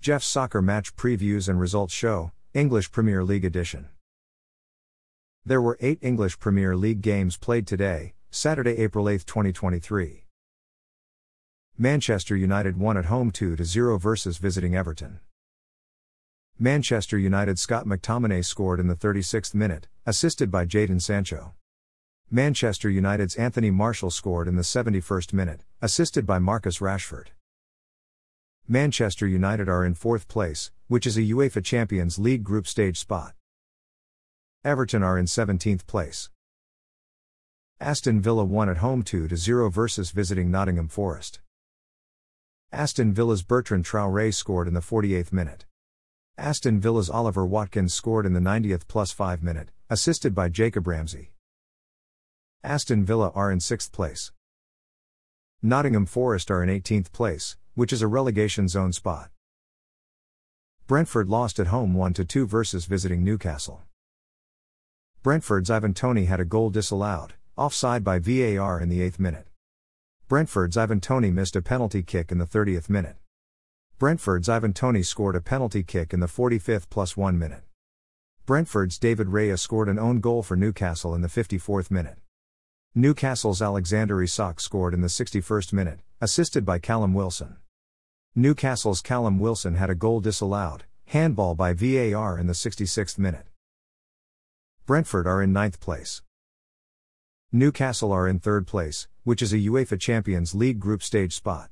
Jeff's Soccer Match Previews and Results Show, English Premier League Edition. There were eight English Premier League games played today, Saturday, April 8, 2023. Manchester United won at home 2 0 versus visiting Everton. Manchester United Scott McTominay scored in the 36th minute, assisted by Jadon Sancho. Manchester United's Anthony Martial scored in the 71st minute, assisted by Marcus Rashford. Manchester United are in fourth place, which is a UEFA Champions League group stage spot. Everton are in 17th place. Aston Villa won at home 2 0 versus visiting Nottingham Forest. Aston Villa's Bertrand Traoré scored in the 48th minute. Aston Villa's Oliver Watkins scored in the 90th plus 5 minute, assisted by Jacob Ramsey. Aston Villa are in 6th place. Nottingham Forest are in 18th place, which is a relegation zone spot. Brentford lost at home 1 2 versus visiting Newcastle. Brentford's Ivan Toney had a goal disallowed, offside by VAR in the 8th minute. Brentford's Ivan Toney missed a penalty kick in the 30th minute. Brentford's Ivan Toney scored a penalty kick in the 45th plus 1 minute. Brentford's David Raya scored an own goal for Newcastle in the 54th minute. Newcastle's Alexander Isak scored in the 61st minute, assisted by Callum Wilson. Newcastle's Callum Wilson had a goal disallowed, handball by VAR in the 66th minute. Brentford are in ninth place. Newcastle are in third place, which is a UEFA Champions League group stage spot.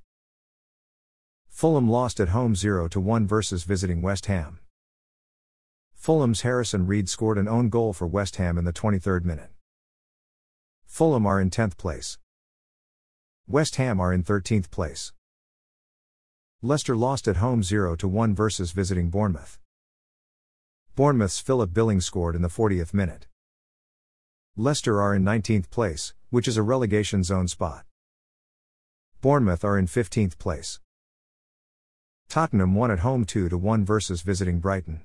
Fulham lost at home 0 1 versus visiting West Ham. Fulham's Harrison Reed scored an own goal for West Ham in the 23rd minute. Fulham are in 10th place. West Ham are in 13th place. Leicester lost at home 0 1 versus visiting Bournemouth. Bournemouth's Philip Billing scored in the 40th minute. Leicester are in 19th place, which is a relegation zone spot. Bournemouth are in 15th place. Tottenham won at home 2 1 versus visiting Brighton.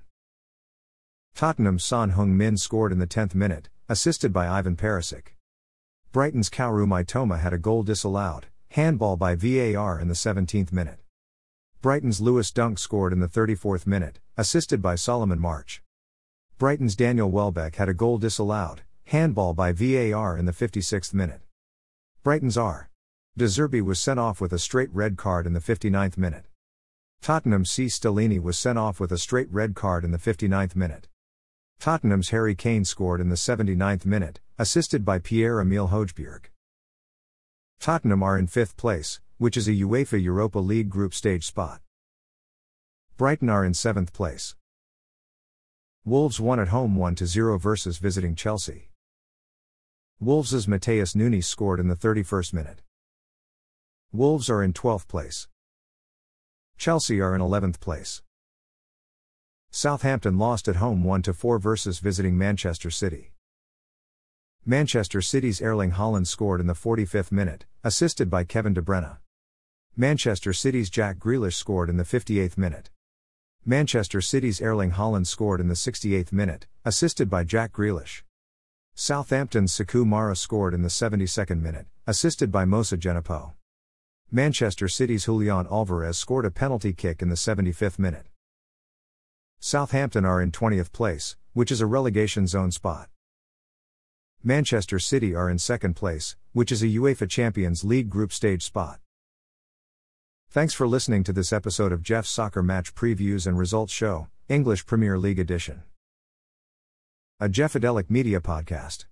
Tottenham's Son Heung-min scored in the 10th minute, assisted by Ivan Perisic. Brighton's Kaoru Mitoma had a goal disallowed, handball by VAR in the 17th minute. Brighton's Lewis Dunk scored in the 34th minute, assisted by Solomon March. Brighton's Daniel Welbeck had a goal disallowed, handball by VAR in the 56th minute. Brighton's R. De Zerbi was sent off with a straight red card in the 59th minute. Tottenham's C. Stellini was sent off with a straight red card in the 59th minute. Tottenham's Harry Kane scored in the 79th minute, assisted by Pierre Emile Højbjerg. Tottenham are in fifth place, which is a UEFA Europa League group stage spot. Brighton are in seventh place. Wolves won at home 1 0 versus visiting Chelsea. Wolves' Matheus Nunes scored in the 31st minute. Wolves are in 12th place. Chelsea are in 11th place. Southampton lost at home 1 4 versus visiting Manchester City. Manchester City's Erling Haaland scored in the 45th minute, assisted by Kevin De Bruyne. Manchester City's Jack Grealish scored in the 58th minute. Manchester City's Erling Haaland scored in the 68th minute, assisted by Jack Grealish. Southampton's Sekou Mara scored in the 72nd minute, assisted by Moussa Djenepo. Manchester City's Julian Alvarez scored a penalty kick in the 75th minute. Southampton are in 20th place, which is a relegation zone spot. Manchester City are in second place, which is a UEFA Champions League group stage spot. Thanks for listening to this episode of Jeff's Soccer Match Previews and Results Show, English Premier League Edition. A Jeffadelic Media Podcast.